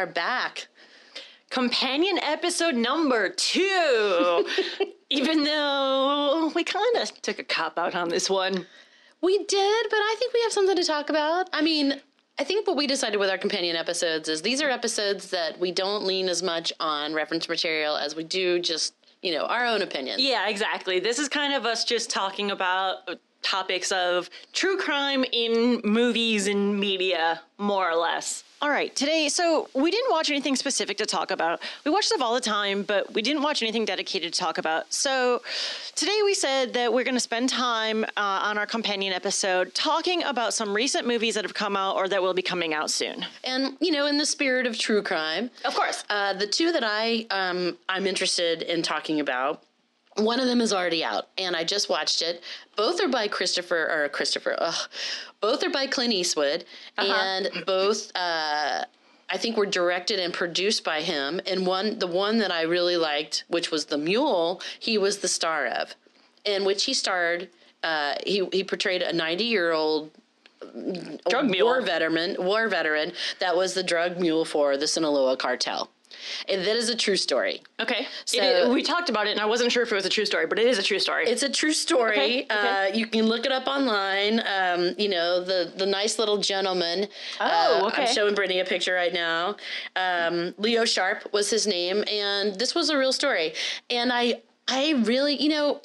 Are back. Companion episode number two. Even though we kind of took a cop out on this one. We did, but I think we have something to talk about. I mean, I think what we decided with our companion episodes is these are episodes that we don't lean as much on reference material as we do just, you know, our own opinions. Yeah, exactly. This is kind of us just talking about topics of true crime in movies and media, more or less. All right, today, so we didn't watch anything specific to talk about. We watch stuff all the time, but we didn't watch anything dedicated to talk about. So today we said that we're going to spend time uh, on our companion episode talking about some recent movies that have come out or that will be coming out soon. And, you know, in the spirit of true crime, Of course. uh, the two that I um, I'm interested in talking about. One of them is already out, and I just watched it. Both are by Christopher or Christopher. Ugh. Both are by Clint Eastwood, and both uh, I think were directed and produced by him. And one, the one that I really liked, which was The Mule, he was the star of, in which he starred. Uh, he he portrayed a 90 year old Drug mule. war veteran war veteran that was the drug mule for the Sinaloa cartel. And that is a true story. Okay. So- is- we talked about it, and I wasn't sure if it was a true story, but it is a true story. It's a true story. Okay, okay. Uh, you can look it up online. Um, you know the the nice little gentleman. Oh, uh, okay. I'm showing Brittany a picture right now. Um, Leo Sharp was his name, and this was a real story. And I I really you know.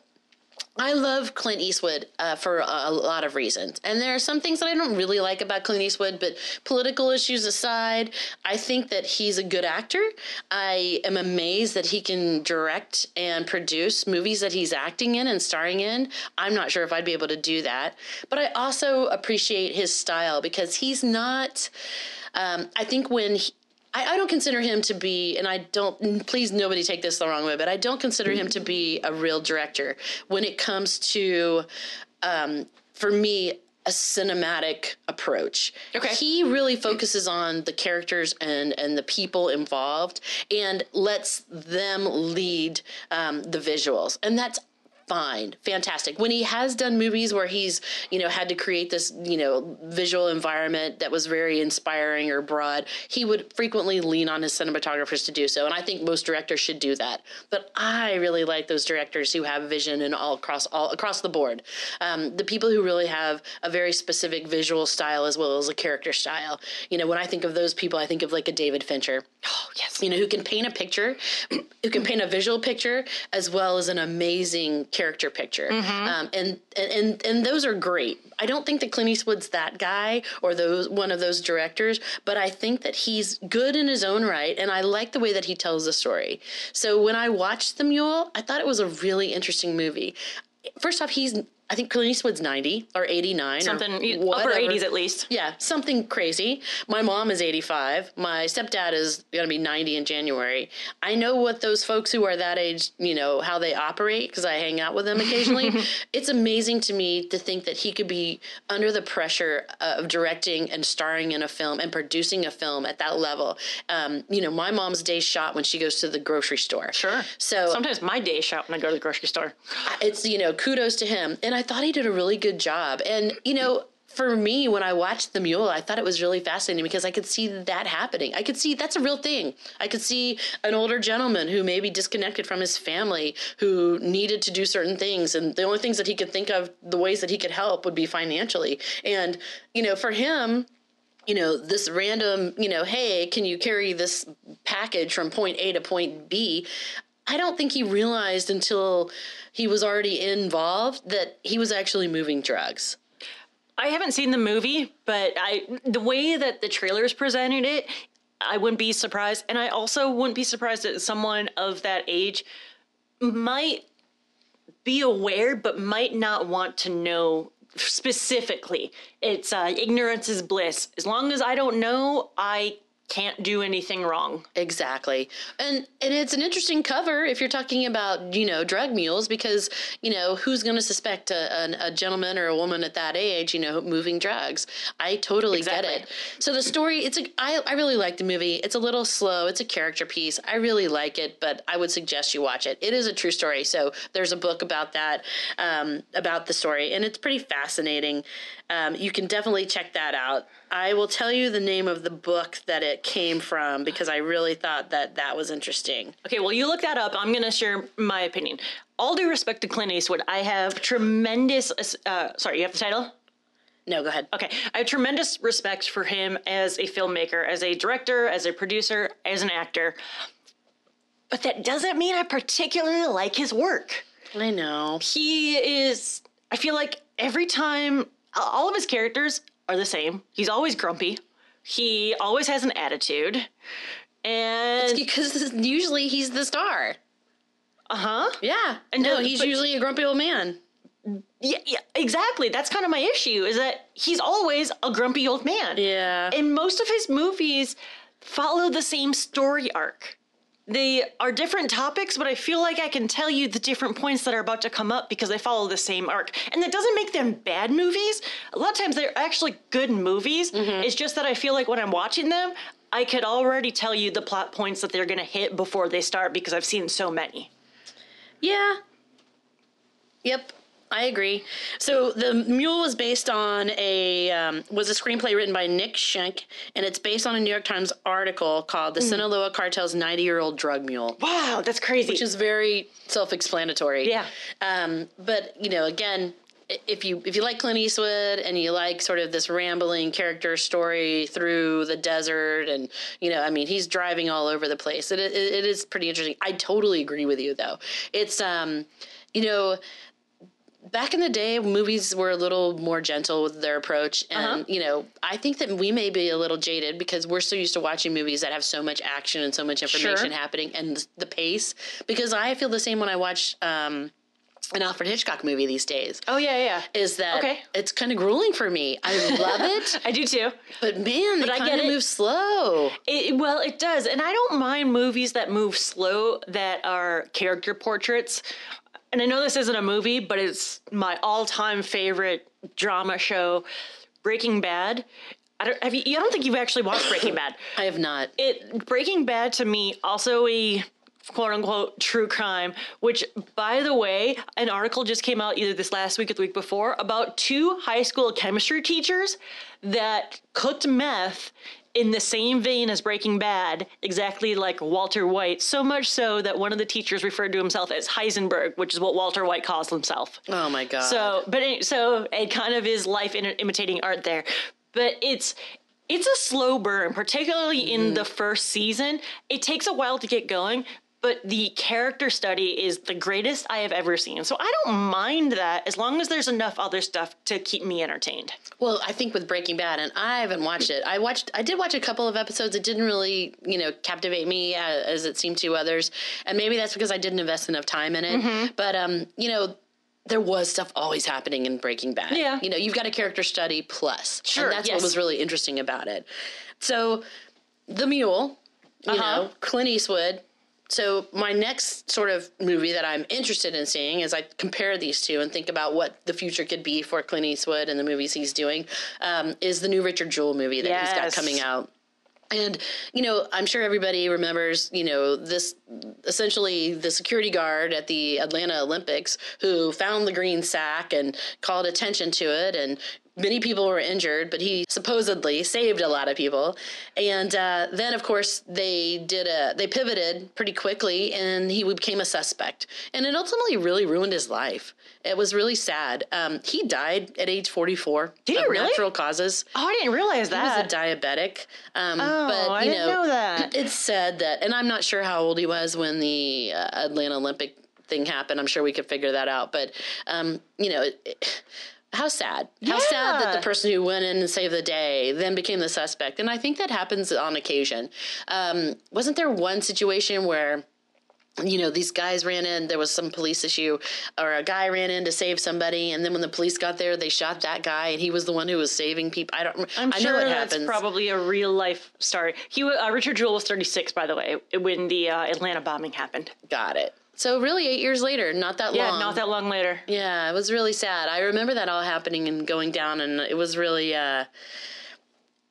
I love Clint Eastwood uh, for a, lot of reasons. And there are some things that I don't really like about Clint Eastwood, but political issues aside, I think that he's a good actor. I am amazed that he can direct and produce movies that he's acting in and starring in. I'm not sure if I'd be able to do that. But I also appreciate his style because he's not. Um, I think when he, I, I don't consider him to be, and I don't, please nobody take this the wrong way, but I don't consider him to be a real director when it comes to, um, for me, a cinematic approach. Okay. He really focuses on the characters and, and the people involved and lets them lead um, the visuals. And that's fine fantastic. When he has done movies where he's you know had to create this you know visual environment that was very inspiring or broad he would frequently lean on his cinematographers to do so and i think most directors should do that. But i really like those directors who have vision and all across all across the board. Um, the people who really have a very specific visual style as well as a character style. You know when i think of those people i think of like a david fincher. Oh, yes. you know, who can paint a picture, who can paint a visual picture as well as an amazing character picture. Um, and, and and those are great. I don't think that Clint Eastwood's that guy or those one of those directors, but I think that he's good in his own right, and I like the way that he tells the story. So when I watched The Mule, I thought it was a really interesting movie. First off, he's I think Clint Eastwood's ninety or eighty nine, Something or upper 80s at least. Yeah, something crazy. My mom is 85. My stepdad is going to be 90 in January. I know what those folks who are that age, you know, how they operate because I hang out with them occasionally. it's amazing to me to think that he could be under the pressure of directing and starring in a film and producing a film at that level. Um, you know, my mom's day shot when she goes to the grocery store. Sure. So Sometimes my day shot when I go to the grocery store. it's you know kudos to him and i thought he did a really good job. And you know for me when i watched the mule i thought it was really fascinating because i could see that happening. I could see that's a real thing. I could see an older gentleman who may be disconnected from his family who needed to do certain things. And the only things that he could think of the ways that he could help would be financially. And you know for him you know, this random, you know, hey, can you carry this package from point A to point B? I don't think he realized until he was already involved that he was actually moving drugs. I haven't seen the movie, but I the way that the trailers presented it, I wouldn't be surprised, and I also wouldn't be surprised that someone of that age might be aware, but might not want to know specifically. It's uh, ignorance is bliss. As long as I don't know, I can't do anything wrong. Exactly. And and it's an interesting cover if you're talking about, you know, drug mules because, you know, who's going to suspect a, a, a gentleman or a woman at that age, you know, moving drugs? I totally Exactly. get it. So the story, it's a I I really like the movie. It's a little slow. It's a character piece. I really like it, but I would suggest you watch it. It is a true story. So there's a book about that um, about the story and it's pretty fascinating. Um, you can definitely check that out. I will tell you the name of the book that it came from because I really thought that that was interesting. Okay, well, you look that up. I'm going to share my opinion. All due respect to Clint Eastwood, I have tremendous. Uh, sorry, you have the title? No, go ahead. Okay, I have tremendous respect for him as a filmmaker, as a director, as a producer, as an actor. But that doesn't mean I particularly like his work. I know. He is, I feel like every time, all of his characters are the same. He's always grumpy, he always has an attitude. And because usually he's the star. uh huh. Yeah. And no, no, he's but- usually a grumpy old man. Yeah, yeah, exactly. That's kind of my issue is that he's always a grumpy old man. Yeah. And most of his movies follow the same story arc. They are different topics, but I feel like I can tell you the different points that are about to come up because they follow the same arc. And that doesn't make them bad movies. A lot of times they're actually good movies. Mm-hmm. It's just that I feel like when I'm watching them, I could already tell you the plot points that they're going to hit before they start because I've seen so many. Yeah. Yep. I agree. So the Mule was based on a um, was a screenplay written by Nick Schenk, and it's based on a New York Times article called "The Sinaloa Cartel's 90 Year Old Drug Mule." Wow, that's crazy. which is very self-explanatory. Yeah. Um, but you know, again, if you if you like Clint Eastwood and you like sort of this rambling character story through the desert, and you know, I mean, he's driving all over the place. It it, it is pretty interesting. I totally agree with you, though. It's um, you know. Back in the day, movies were a little more gentle with their approach, and Uh-huh. you know, I think that we may be a little jaded because we're so used to watching movies that have so much action and so much information Sure. happening, and the- pace. Because I feel the same when I watch um, an Alfred Hitchcock movie these days. oh, yeah, yeah. Is that Okay. it's kind of grueling for me. I love it, I do too. but man, they I kind get of it. move slow. It, well, it does. And I don't mind movies that move slow that are character portraits. And I know this isn't a movie, but it's my all time favorite drama show, Breaking Bad. I don't, have you, I don't think you've actually watched Breaking Bad. I have not. It Breaking Bad to me also a quote unquote true crime, which by the way, an article just came out either this last week or the week before about two high school chemistry teachers that cooked meth in the same vein as Breaking Bad, exactly like Walter White, so much so that one of the teachers referred to himself as Heisenberg, which is what Walter White calls himself. Oh my god. So, but it, so it kind of is life in, imitating art there, but it's it's a slow burn, particularly in mm-hmm. the first season. It takes a while to get going, but the character study is the greatest I have ever seen. So I don't mind that as long as there's enough other stuff to keep me entertained. Well, I think with Breaking Bad, and I haven't watched it. I watched, I did watch a couple of episodes. It didn't really, you know, captivate me as, as it seemed to others, and maybe that's because I didn't invest enough time in it. Mm-hmm. But um, you know. There was stuff always happening in Breaking Bad. Yeah. You know, you've got a character study plus. Sure, And that's yes. what was really interesting about it. So, The Mule, you Uh-huh. know, Clint Eastwood. So, my next sort of movie that I'm interested in seeing as I compare these two and think about what the future could be for Clint Eastwood and the movies he's doing um, is the new Richard Jewell movie that he's got coming out. And, you know, I'm sure everybody remembers, you know, this essentially the security guard at the Atlanta Olympics who found the green sack and called attention to it. And many people were injured, but he supposedly saved a lot of people. And uh, then, of course, they did a, they pivoted pretty quickly and he became a suspect. And it ultimately really ruined his life. It was really sad. Um, he died at age 44 Did he really? natural causes Oh, I didn't realize that. he was a diabetic. Um, Oh, but, I didn't know that. It's said that, and I'm not sure how old he was when the uh, Atlanta Olympic thing happened. I'm sure we could figure that out. But, um, you know, it, it, how sad. How sad that the person who went in and saved the day then became the suspect. And I think that happens on occasion. Um, wasn't there one situation where you know, these guys ran in, there was some police issue, or a guy ran in to save somebody, and then when the police got there, they shot that guy, and he was the one who was saving people. I don't, I'm I sure know it that's happens. probably a real life story. He, uh, Richard Jewell was 36, by the way, when the uh, Atlanta bombing happened. Got it. So really, eight years later, not that Yeah, long. Yeah, not that long later. Yeah, it was really sad. I remember that all happening and going down, and it was really, uh,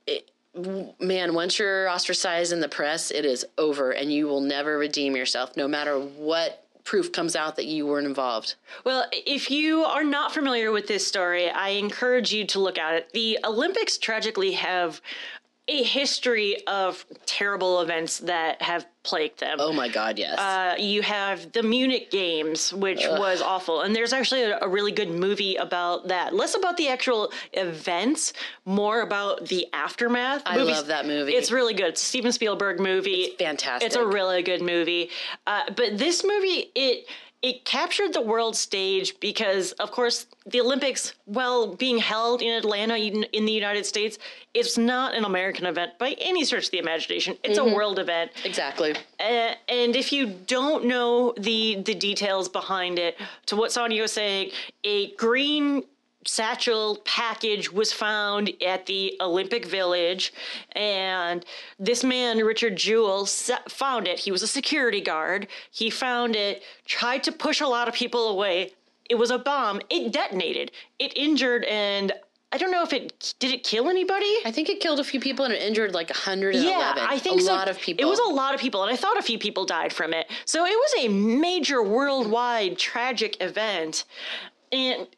it, man. Once you're ostracized in the press, it is over, and you will never redeem yourself, no matter what proof comes out that you weren't involved. Well, if you are not familiar with this story, I encourage you to look at it. The Olympics tragically have a history of terrible events that have plagued them. Oh my God, yes. Uh, you have the Munich Games, which was awful. And there's actually a, a, really good movie about that. Less about the actual events, more about the aftermath. I Movies, love that movie. It's really good. It's a Steven Spielberg movie. It's fantastic. It's a really good movie. Uh, but this movie, it it captured the world stage because, of course, the Olympics, well, being held in Atlanta in, the United States, it's not an American event by any stretch of the imagination. It's mm-hmm. a world event. Exactly. Uh, and if you don't know the the details behind it, to what Sonia was saying, a green satchel package was found at the Olympic Village, and this man, Richard Jewell, found it. He was a security guard. He found it, tried to push a lot of people away. It was a bomb. It detonated. It injured and I don't know if it did it kill anybody. I think it killed a few people and it injured like 111. Yeah, I think a so. lot of people. It was a lot of people, and I thought a few people died from it. So it was a major worldwide tragic event, and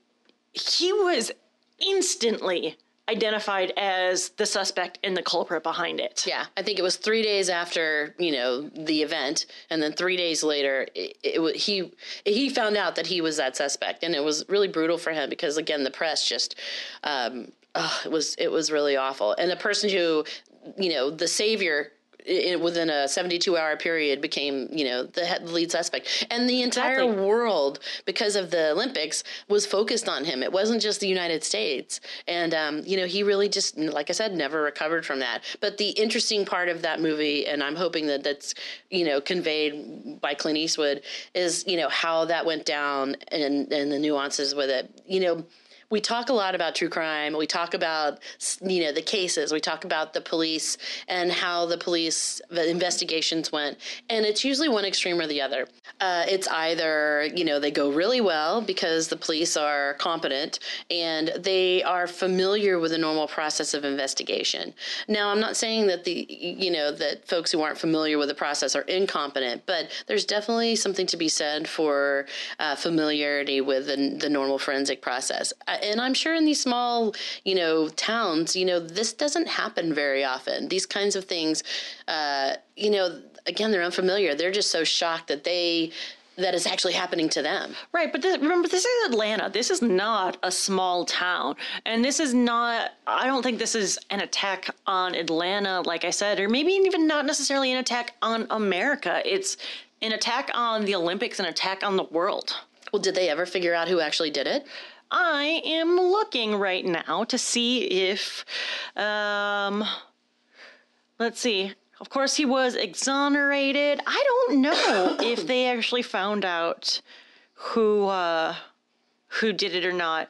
he was instantly identified as the suspect and the culprit behind it. Yeah, I think it was three days after you know the event, and then three days later, it, it, he he found out that he was that suspect, and it was really brutal for him because again, the press just. Um, oh, it was it was really awful, and the person who, you know, the savior it, within a 72 hour period became you know the, the lead suspect. And the entire exactly. world because of the olympics was focused on him. It wasn't just the united states. And um, you know he really just like i said never recovered from that. But the interesting part of that movie and i'm hoping that that's you know conveyed by clint eastwood is you know how that went down and and the nuances with it. You know we talk a lot about true crime. We talk about you know the cases. We talk about the police and how the police the investigations went, and it's usually one extreme or the other. Uh, it's either you know they go really well because the police are competent and they are familiar with the normal process of investigation. Now, I'm not saying that the you know that folks who aren't familiar with the process are incompetent, but there's definitely something to be said for uh, familiarity with the, the normal forensic process and I'm sure in these small, you know, towns, you know, this doesn't happen very often. These kinds of things, uh, you know, again, they're unfamiliar. They're just so shocked that they that is actually happening to them. Right, but this, remember, this is Atlanta. This is not a small town, and this is not. I don't think this is an attack on Atlanta, like I said, or maybe even not necessarily an attack on America. It's an attack on the Olympics, an attack on the world. Well, did they ever figure out who actually did it? I am looking right now to see if, um, let's see. Of course, he was exonerated. I don't know if they actually found out who uh, who did it or not.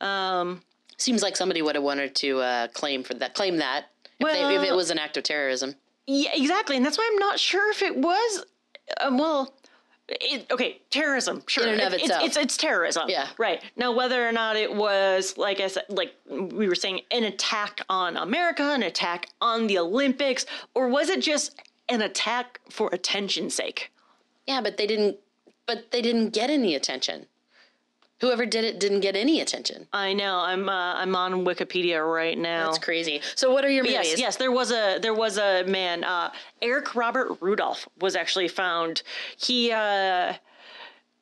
Um, Seems like somebody would have wanted to uh, claim for that. Claim that if, well, they, if, it was an act of terrorism. Yeah, exactly, and that's why I'm not sure if it was. Uh, well, it, okay, terrorism, sure. In and of it, itself. It's, it's, it's, terrorism. Yeah. Right. Now, whether or not it was, like I said, like we were saying, an attack on America, an attack on the Olympics, or was it just an attack for attention's sake? Yeah, but they didn't, but they didn't get any attention. Whoever did it didn't get any attention. I know. I'm uh, I'm on Wikipedia right now. That's crazy. So what are your movies? Yes, yes. There was a there was a man. Uh, Eric Robert Rudolph was actually found. He uh,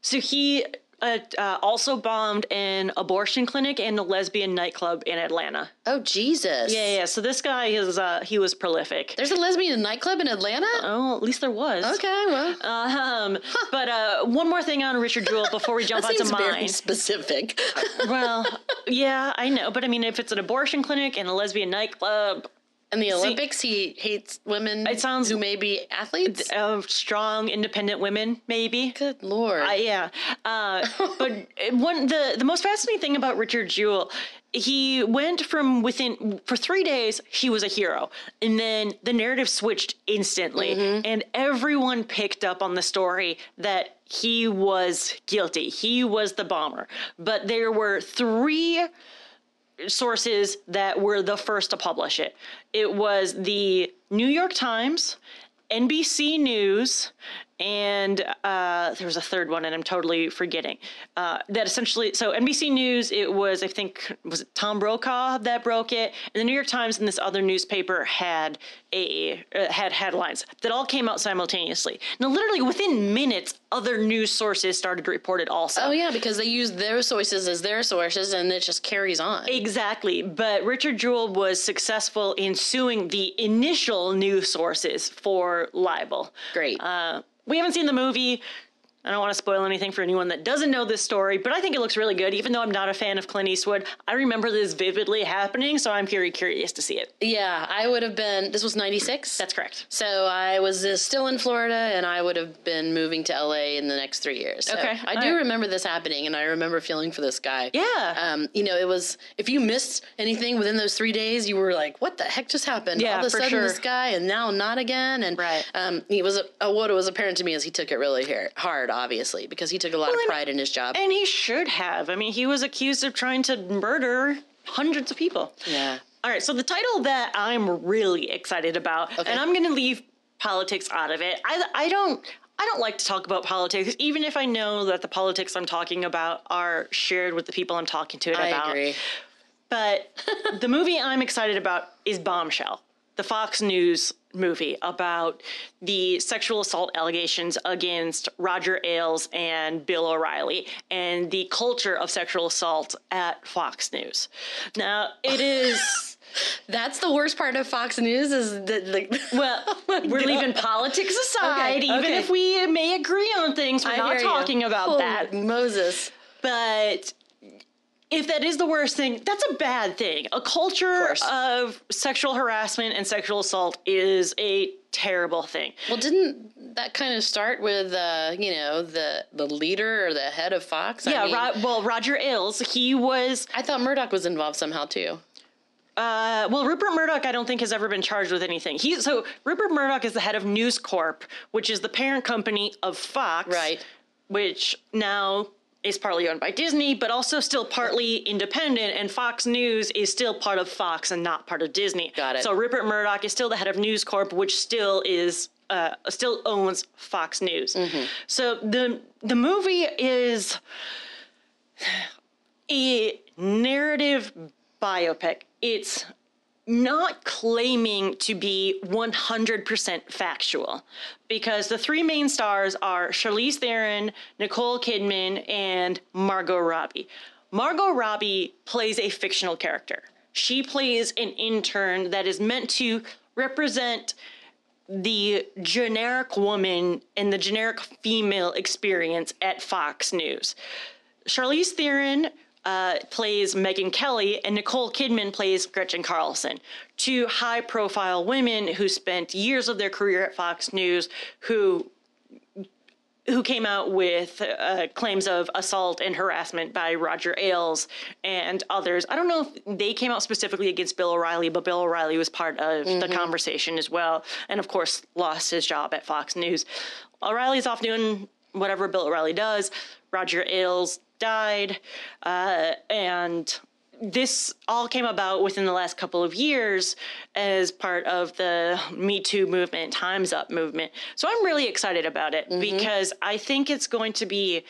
so he uh, uh, also bombed an abortion clinic and a lesbian nightclub in Atlanta. Oh Jesus! Yeah, yeah. So this guy is uh, he was prolific. There's a lesbian nightclub in Atlanta. Oh, at least there was. Okay, well. Um, huh. but uh, one more thing on Richard Jewell before we jump onto mine. Very specific. well, yeah, I know, but I mean, if it's an abortion clinic and a lesbian nightclub, in the Olympics, See, he hates women. It sounds who may be athletes, uh, strong, independent women, maybe. Good lord. Uh, yeah, uh, but one the the most fascinating thing about Richard Jewell, he went from within for three days he was a hero, and then the narrative switched instantly, mm-hmm. and everyone picked up on the story that he was guilty. He was the bomber, but there were three sources that were the first to publish it. It was the New York Times, NBC News, and uh, there was a third one, and I'm totally forgetting. Uh, that essentially, so NBC News, it was I think was it Tom Brokaw that broke it, and the New York Times and this other newspaper had a uh, had headlines that all came out simultaneously. Now, literally within minutes, other news sources started to report it also. Oh yeah, because they use their sources as their sources, and it just carries on. Exactly. But Richard Jewell was successful in suing the initial news sources for libel. Great. Uh, we haven't seen the movie. I don't want to spoil anything for anyone that doesn't know this story, but I think it looks really good. Even though I'm not a fan of Clint Eastwood, I remember this vividly happening, so I'm very curious to see it. Yeah, I would have been. This was '96. That's correct. So I was uh, still in Florida, and I would have been moving to LA in the next three years. So Okay, I do right. remember this happening, and I remember feeling for this guy. Yeah. Um, you know, it was if you missed anything within those three days, you were like, "What the heck just happened?" Yeah, All of a sudden, sure. this guy, and now not again. And Right. um, he was uh, what was apparent to me is he took it really har- hard, obviously, because he took a lot Well, of and- pride in his job. And he should have. I mean, he was accused of trying to murder hundreds of people. yeah. All right, so the title that I'm really excited about, Okay. and I'm going to leave politics out of it. I, I don't. I don't like to talk about politics, even if I know that the politics I'm talking about are shared with the people I'm talking to it I about. agree. But the movie I'm excited about is Bombshell, the Fox News movie about the sexual assault allegations against Roger Ailes and Bill O'Reilly and the culture of sexual assault at Fox News. Now, it is. That's the worst part of Fox News is that the Well, oh my we're God. leaving politics aside, Okay, even okay. if we may agree on things. We're I not hear you. talking about that. Moses. But if that is the worst thing, that's a bad thing. A culture course. of sexual harassment and sexual assault is a terrible thing. Well, didn't that kind of start with uh, you know the the leader or the head of Fox? I Yeah, mean, Ro- well, Roger Ailes, he was, I thought Murdoch was involved somehow too. uh, well, Rupert Murdoch, I don't think has ever been charged with anything. He, so Rupert Murdoch is the head of News Corp, which is the parent company of Fox, Right. Which now is partly owned by Disney, but also still partly independent. And Fox News is still part of Fox and not part of Disney. Got it. So Rupert Murdoch is still the head of News Corp, which still is uh, still owns Fox News. Mm-hmm. So the the movie is a narrative biopic. It's not claiming to be 100% factual because the three main stars are Charlize Theron, Nicole Kidman, and Margot Robbie. Margot Robbie plays a fictional character. She plays an intern that is meant to represent the generic woman and the generic female experience at Fox News. Charlize Theron uh, plays Megyn Kelly, and Nicole Kidman plays Gretchen Carlson. Two high profile women who spent years of their career at Fox News who who came out with uh, claims of assault and harassment by Roger Ailes and others. I don't know if they came out specifically against Bill O'Reilly, but Bill O'Reilly was part of the conversation as well, and of course lost his job at Fox News. O'Reilly's off doing whatever Bill O'Reilly does. Roger Ailes died, uh, and this all came about within the last couple of years as part of the Me Too movement, Time's Up movement. So I'm really excited about it because I think it's going to be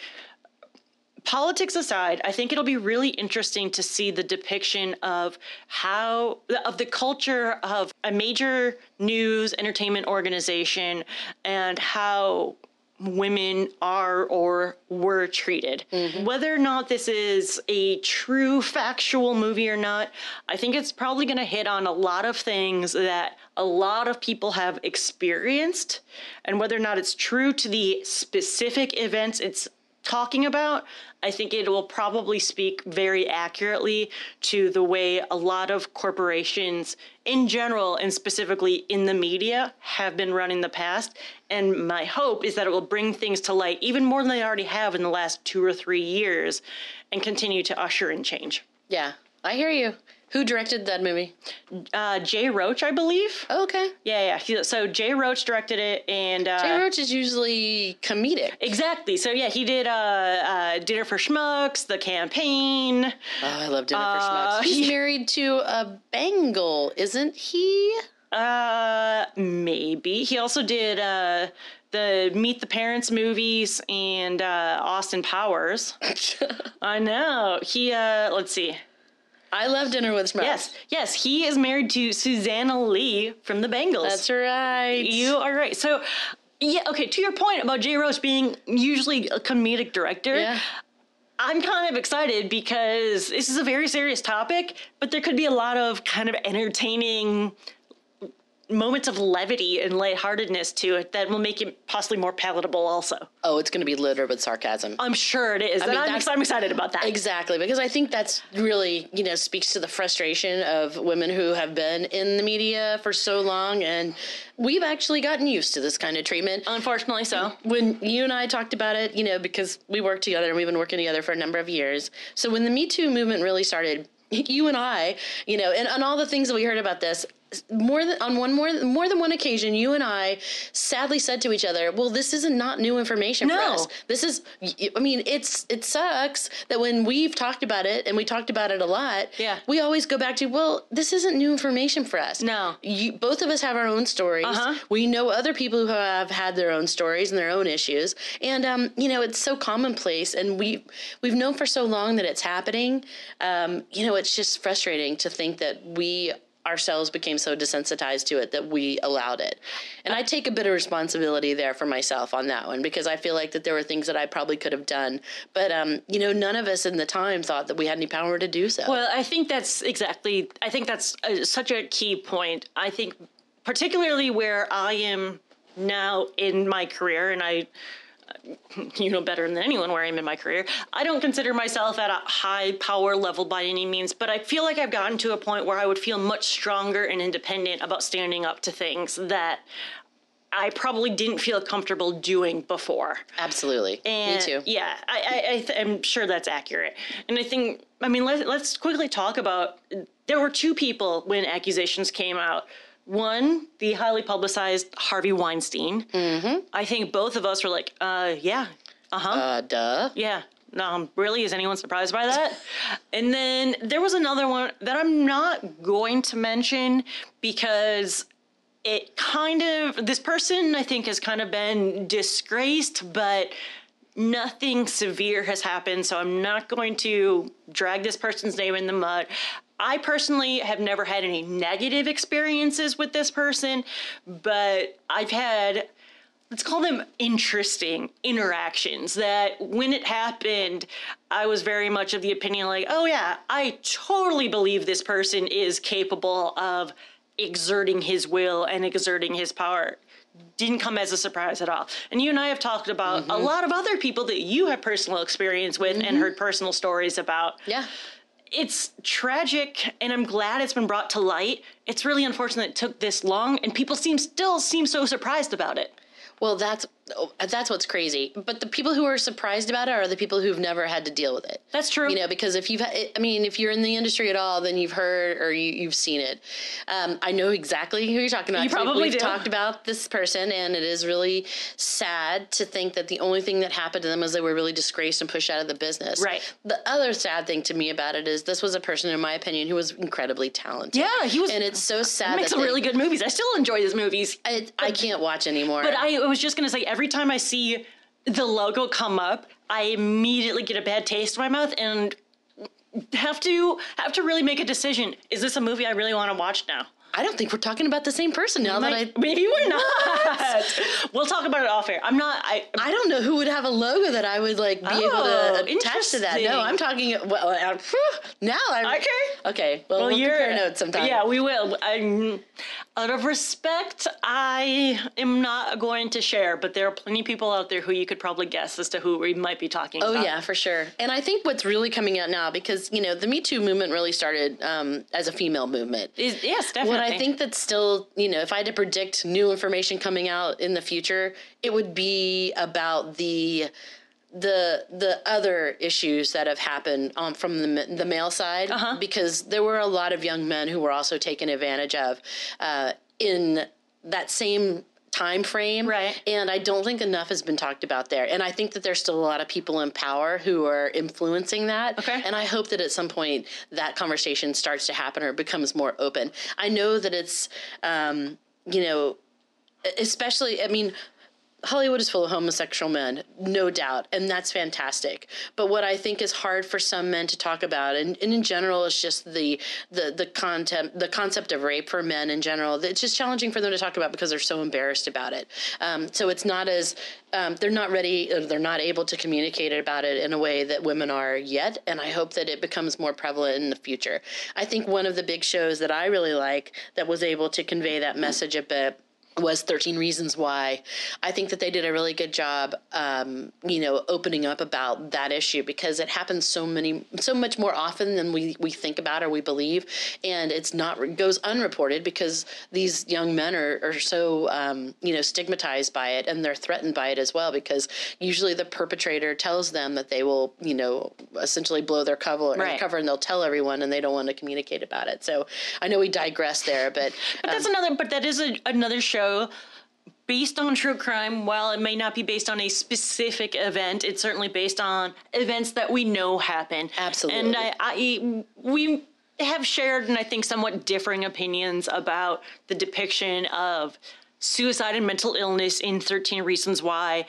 politics aside, I think it'll be really interesting to see the depiction of how of the culture of a major news entertainment organization and how women are or were treated. Mm-hmm. Whether or not this is a true factual movie or not, I think it's probably going to hit on a lot of things that a lot of people have experienced and whether or not it's true to the specific events it's talking about, I think it will probably speak very accurately to the way a lot of corporations in general and specifically in the media have been run in the past. And my hope is that it will bring things to light even more than they already have in the last two or three years and continue to usher in change. Yeah, I hear you. Who directed that movie? Uh, Jay Roach, I believe. Oh, okay. Yeah, yeah. So Jay Roach directed it, and uh, Jay Roach is usually comedic. Exactly. So yeah, he did uh, uh, Dinner for Schmucks, The Campaign. Oh, I love Dinner Uh, for Schmucks. He's he- married to a Bangle, isn't he? Uh, maybe he also did uh, the Meet the Parents movies and uh, Austin Powers. I know. He, uh, let's see. I love Dinner with Schmucks. Yes, yes, he is married to Susanna Lee from the Bangles. That's right. You are right. So, yeah, okay, to your point about Jay Roach being usually a comedic director, Yeah. I'm kind of excited because this is a very serious topic, but there could be a lot of kind of entertaining moments of levity and lightheartedness to it that will make it possibly more palatable also. Oh, it's going to be littered with sarcasm. I'm sure it is. and mean, I'm, ex- I'm excited about that. Exactly, because I think that's really, you know, speaks to the frustration of women who have been in the media for so long. And we've actually gotten used to this kind of treatment. Unfortunately so. When you and I talked about it, you know, because we work together and we've been working together for a number of years. So when the Me Too movement really started, you and I, you know, and, and all the things that we heard about this, more than on one more more than one occasion, you and I sadly said to each other, "Well, this is not new information for us. This is, I mean, it's it sucks that when we've talked about it and we talked about it a lot, Yeah. we always go back to, well, this isn't new information for us. No. you, both of us have our own stories. Uh-huh. We know other people who have had their own stories and their own issues, and um, you know, it's so commonplace, and we we've known for so long that it's happening. Um, you know, it's just frustrating to think that we ourselves became so desensitized to it that we allowed it. And I take a bit of responsibility there for myself on that one because I feel like that there were things that I probably could have done, but um, you know, none of us in the time thought that we had any power to do so. Well, I think that's exactly. I think that's uh such a key point. I think, particularly where I am now in my career, and I, you know better than anyone where I'm in my career. I don't consider myself at a high power level by any means, but I feel like I've gotten to a point where I would feel much stronger and independent about standing up to things that. I probably didn't feel comfortable doing before. Absolutely, And me too. Yeah, I, I, I th- I'm sure that's accurate. And I think, I mean, let, let's quickly talk about. There were two people when accusations came out. One, the highly publicized Harvey Weinstein. Mm-hmm. I think both of us were like, uh, yeah, uh huh, Uh, duh. yeah. Um, really, is anyone surprised by that? and then there was another one that I'm not going to mention because it kind of this person I think has kind of been disgraced, but nothing severe has happened, so I'm not going to drag this person's name in the mud. I personally have never had any negative experiences with this person, but I've had let's call them interesting interactions that when it happened i was very much of the opinion like oh yeah i totally believe this person is capable of exerting his will and exerting his power. Didn't come as a surprise at all. And you and i have talked about a mm-hmm. lot of other people that you have personal experience with and mm-hmm. heard personal stories about. Yeah. It's tragic and i'm glad it's been brought to light. It's really unfortunate it took this long and people seem still seem so surprised about it. Well, that's oh, that's what's crazy. But the people who are surprised about it are the people who've never had to deal with it. That's true. You know, because if you've, I mean, if you're in the industry at all, then you've heard or you, you've seen it. Um, I know exactly who you're talking about. You probably we've do. talked about this person, and it is really sad to think that the only thing that happened to them was they were really disgraced and pushed out of the business. Right. The other sad thing to me about it is this was a person, in my opinion, who was incredibly talented. Yeah, he was- and it's so sad. makes some they- really good movies. I still enjoy his movies. I, I can't watch anymore. But I was just gonna say, every time I see the logo come up, I immediately get a bad taste in my mouth and have to have to really make a decision. Is this a movie I really want to watch now? I don't think we're talking about the same person now that I maybe we're not. we'll talk about it off air. I'm not. I. I don't know who would have a logo that I would like be able Oh, to attach to that. No, I'm talking. Well, phew, now I'm Okay. Okay. Well, we'll compare notes sometime. Yeah, we will. I'm, out of respect, I am not going to share, but there are plenty of people out there who you could probably guess as to who we might be talking Oh about. yeah, for sure. And I think what's really coming out now, because you know, the Me Too movement really started um, as a female movement. Is- yes, definitely. I think that's still, you know, if I had to predict new information coming out in the future, it would be about the the the other issues that have happened um, from the the male side Uh-huh. because there were a lot of young men who were also taken advantage of uh, in that same time frame Right. and i don't think enough has been talked about there and i think that there's still a lot of people in power who are influencing that Okay. and i hope that at some point that conversation starts to happen or becomes more open i know that it's um, you know especially i mean Hollywood is full of homosexual men, no doubt, and that's fantastic. But what I think is hard for some men to talk about, and, and in general, is just the the the content, the concept of rape for men in general. It's just challenging for them to talk about because they're so embarrassed about it. Um, so it's not as um, they're not ready, they're not able to communicate about it in a way that women are yet. And I hope that it becomes more prevalent in the future. I think one of the big shows that I really like that was able to convey that message a bit was 13 reasons why. I think that they did a really good job um, you know opening up about that issue because it happens so many so much more often than we, we think about or we believe. And it's not goes unreported because these young men are, are so um, you know stigmatized by it and they're threatened by it as well because usually the perpetrator tells them that they will you know essentially blow their cover, right. cover and they'll tell everyone and they don't want to communicate about it. So i know we digress there but but that's um, another but that is a, another show show based on true crime, while it may not be based on a specific event, it's certainly based on events that we know happen. Absolutely. And I, I we have shared, and I think somewhat differing opinions about the depiction of suicide and mental illness in 13 Reasons Why.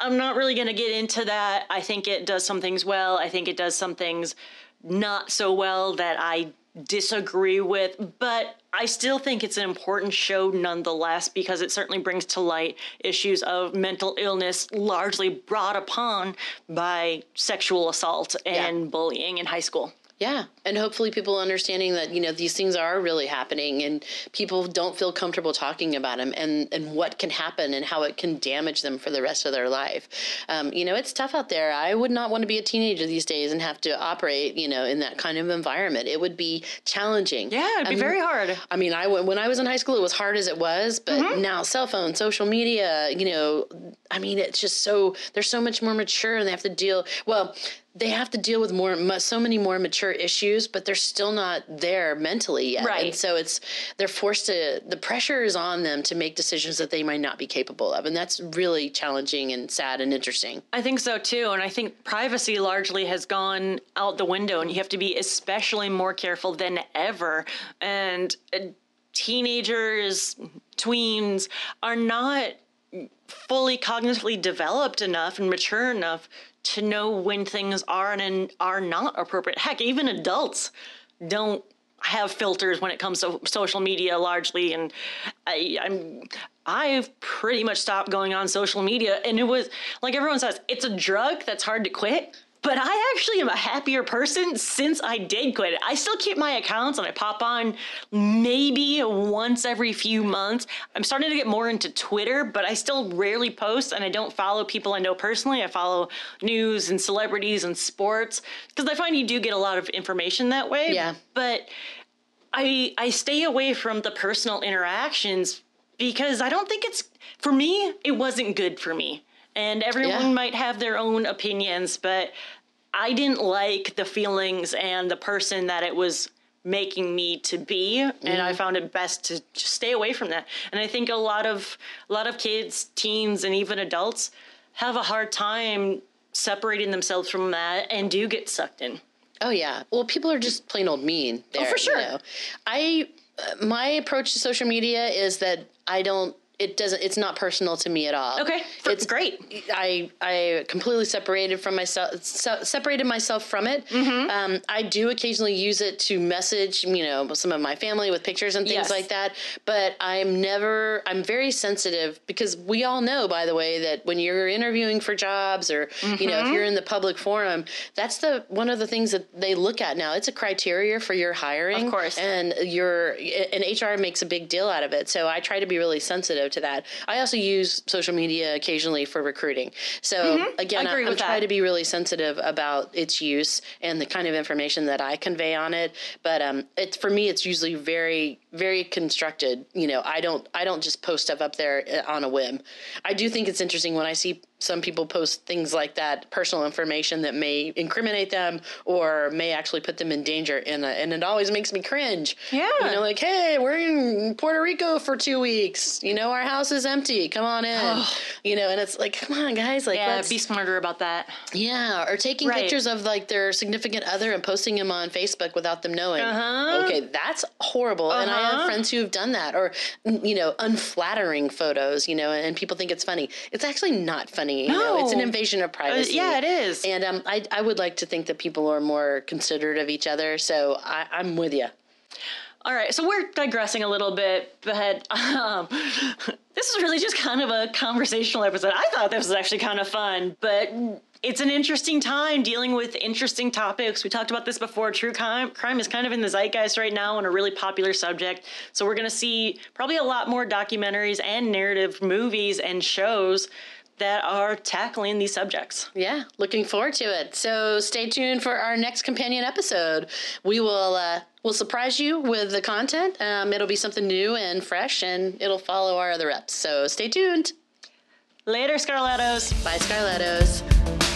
I'm not really going to get into that. I think it does some things well. I think it does some things not so well that I disagree with, but I still think it's an important show nonetheless because it certainly brings to light issues of mental illness largely brought upon by sexual assault and yeah. bullying in high school. Yeah, and hopefully people understanding that you know these things are really happening, and people don't feel comfortable talking about them, and and what can happen and how it can damage them for the rest of their life. Um, you know, it's tough out there. I would not want to be a teenager these days and have to operate, you know, in that kind of environment. It would be challenging. Yeah, it'd be um, very hard. I mean, I when I was in high school, it was hard as it was, but mm-hmm. now cell phone, social media, you know, I mean, it's just so they're so much more mature, and they have to deal. Well they have to deal with more so many more mature issues but they're still not there mentally yet. Right. and so it's they're forced to the pressure is on them to make decisions that they might not be capable of. And that's really challenging and sad and interesting. I think so too. And i think privacy largely has gone out the window and you have to be especially more careful than ever. And uh, teenagers tweens are not fully cognitively developed enough and mature enough to know when things are and are not appropriate. Heck, even adults don't have filters when it comes to social media largely and I, I'm I've pretty much stopped going on social media and it was like everyone says it's a drug that's hard to quit but I actually am a happier person since I did quit it. I still keep my accounts and I pop on maybe once every few months. I'm starting to get more into Twitter, but I still rarely post and I don't follow people I know personally. I follow news and celebrities and sports because I find you do get a lot of information that way. Yeah. But I I stay away from the personal interactions because I don't think it's for me it wasn't good for me and everyone yeah. might have their own opinions, but I didn't like the feelings and the person that it was making me to be mm. and i mm-hmm. found it best to just stay away from that and i think a lot of a lot of kids teens and even adults have a hard time separating themselves from that and do get sucked in oh yeah well people are just plain old mean there, oh for sure you know? i uh, my approach to social media is that i don't it doesn't it's not personal to me at all okay it's great i i completely separated from myself so, separated myself from it mm-hmm. um, i do occasionally use it to message you know some of my family with pictures and things yes. like that but i'm never i'm very sensitive because we all know by the way that when you're interviewing for jobs or mm-hmm. you know if mm-hmm. you're in the public forum that's the one of the things that they look at now it's a criteria for your hiring of course and your and hr makes a big deal out of it so i try to be really sensitive to that. I also use social media occasionally for recruiting. So mm-hmm. again, I, am trying to be really sensitive about its use and the kind of information that I convey on it. But um, it's for me, it's usually very, very constructed. You know, I don't, I don't just post stuff up there uh, on a whim. I do think it's interesting when I see some people post things like that, personal information that may incriminate them or may actually put them in danger. And, uh, and it always makes me cringe. Yeah. You know, like, hey, we're in Puerto Rico for two weeks. You know, our house is empty. Come on in. you know, and it's like, come on, guys. Like, Yeah, let's, be smarter about that. yeah, or taking Right. pictures of like their significant other and posting them on Facebook without them knowing. Uh-huh. Okay, that's horrible. And I have Uh-huh. friends who have done that, or you know, unflattering photos. You know, and people think it's funny. It's actually not funny. You know, it's an invasion of privacy. yeah, it is. And um, I I would like to think that people are more considerate of each other. So I, I'm with you. All right, so we're digressing a little bit, but um, this is really just kind of a conversational episode. I thought this was actually kind of fun, but it's an interesting time dealing with interesting topics. We talked about this before. True crime, crime is kind of in the zeitgeist right now and a really popular subject. So we're going to see probably a lot more documentaries and narrative movies and shows that are tackling these subjects. Yeah, looking forward to it. So stay tuned for our next companion episode. We will uh, we'll surprise you with the content. Um, it'll be something new and fresh, and it'll follow our other reps. So stay tuned. Later, Scarlettos. Bye, Scarlettos.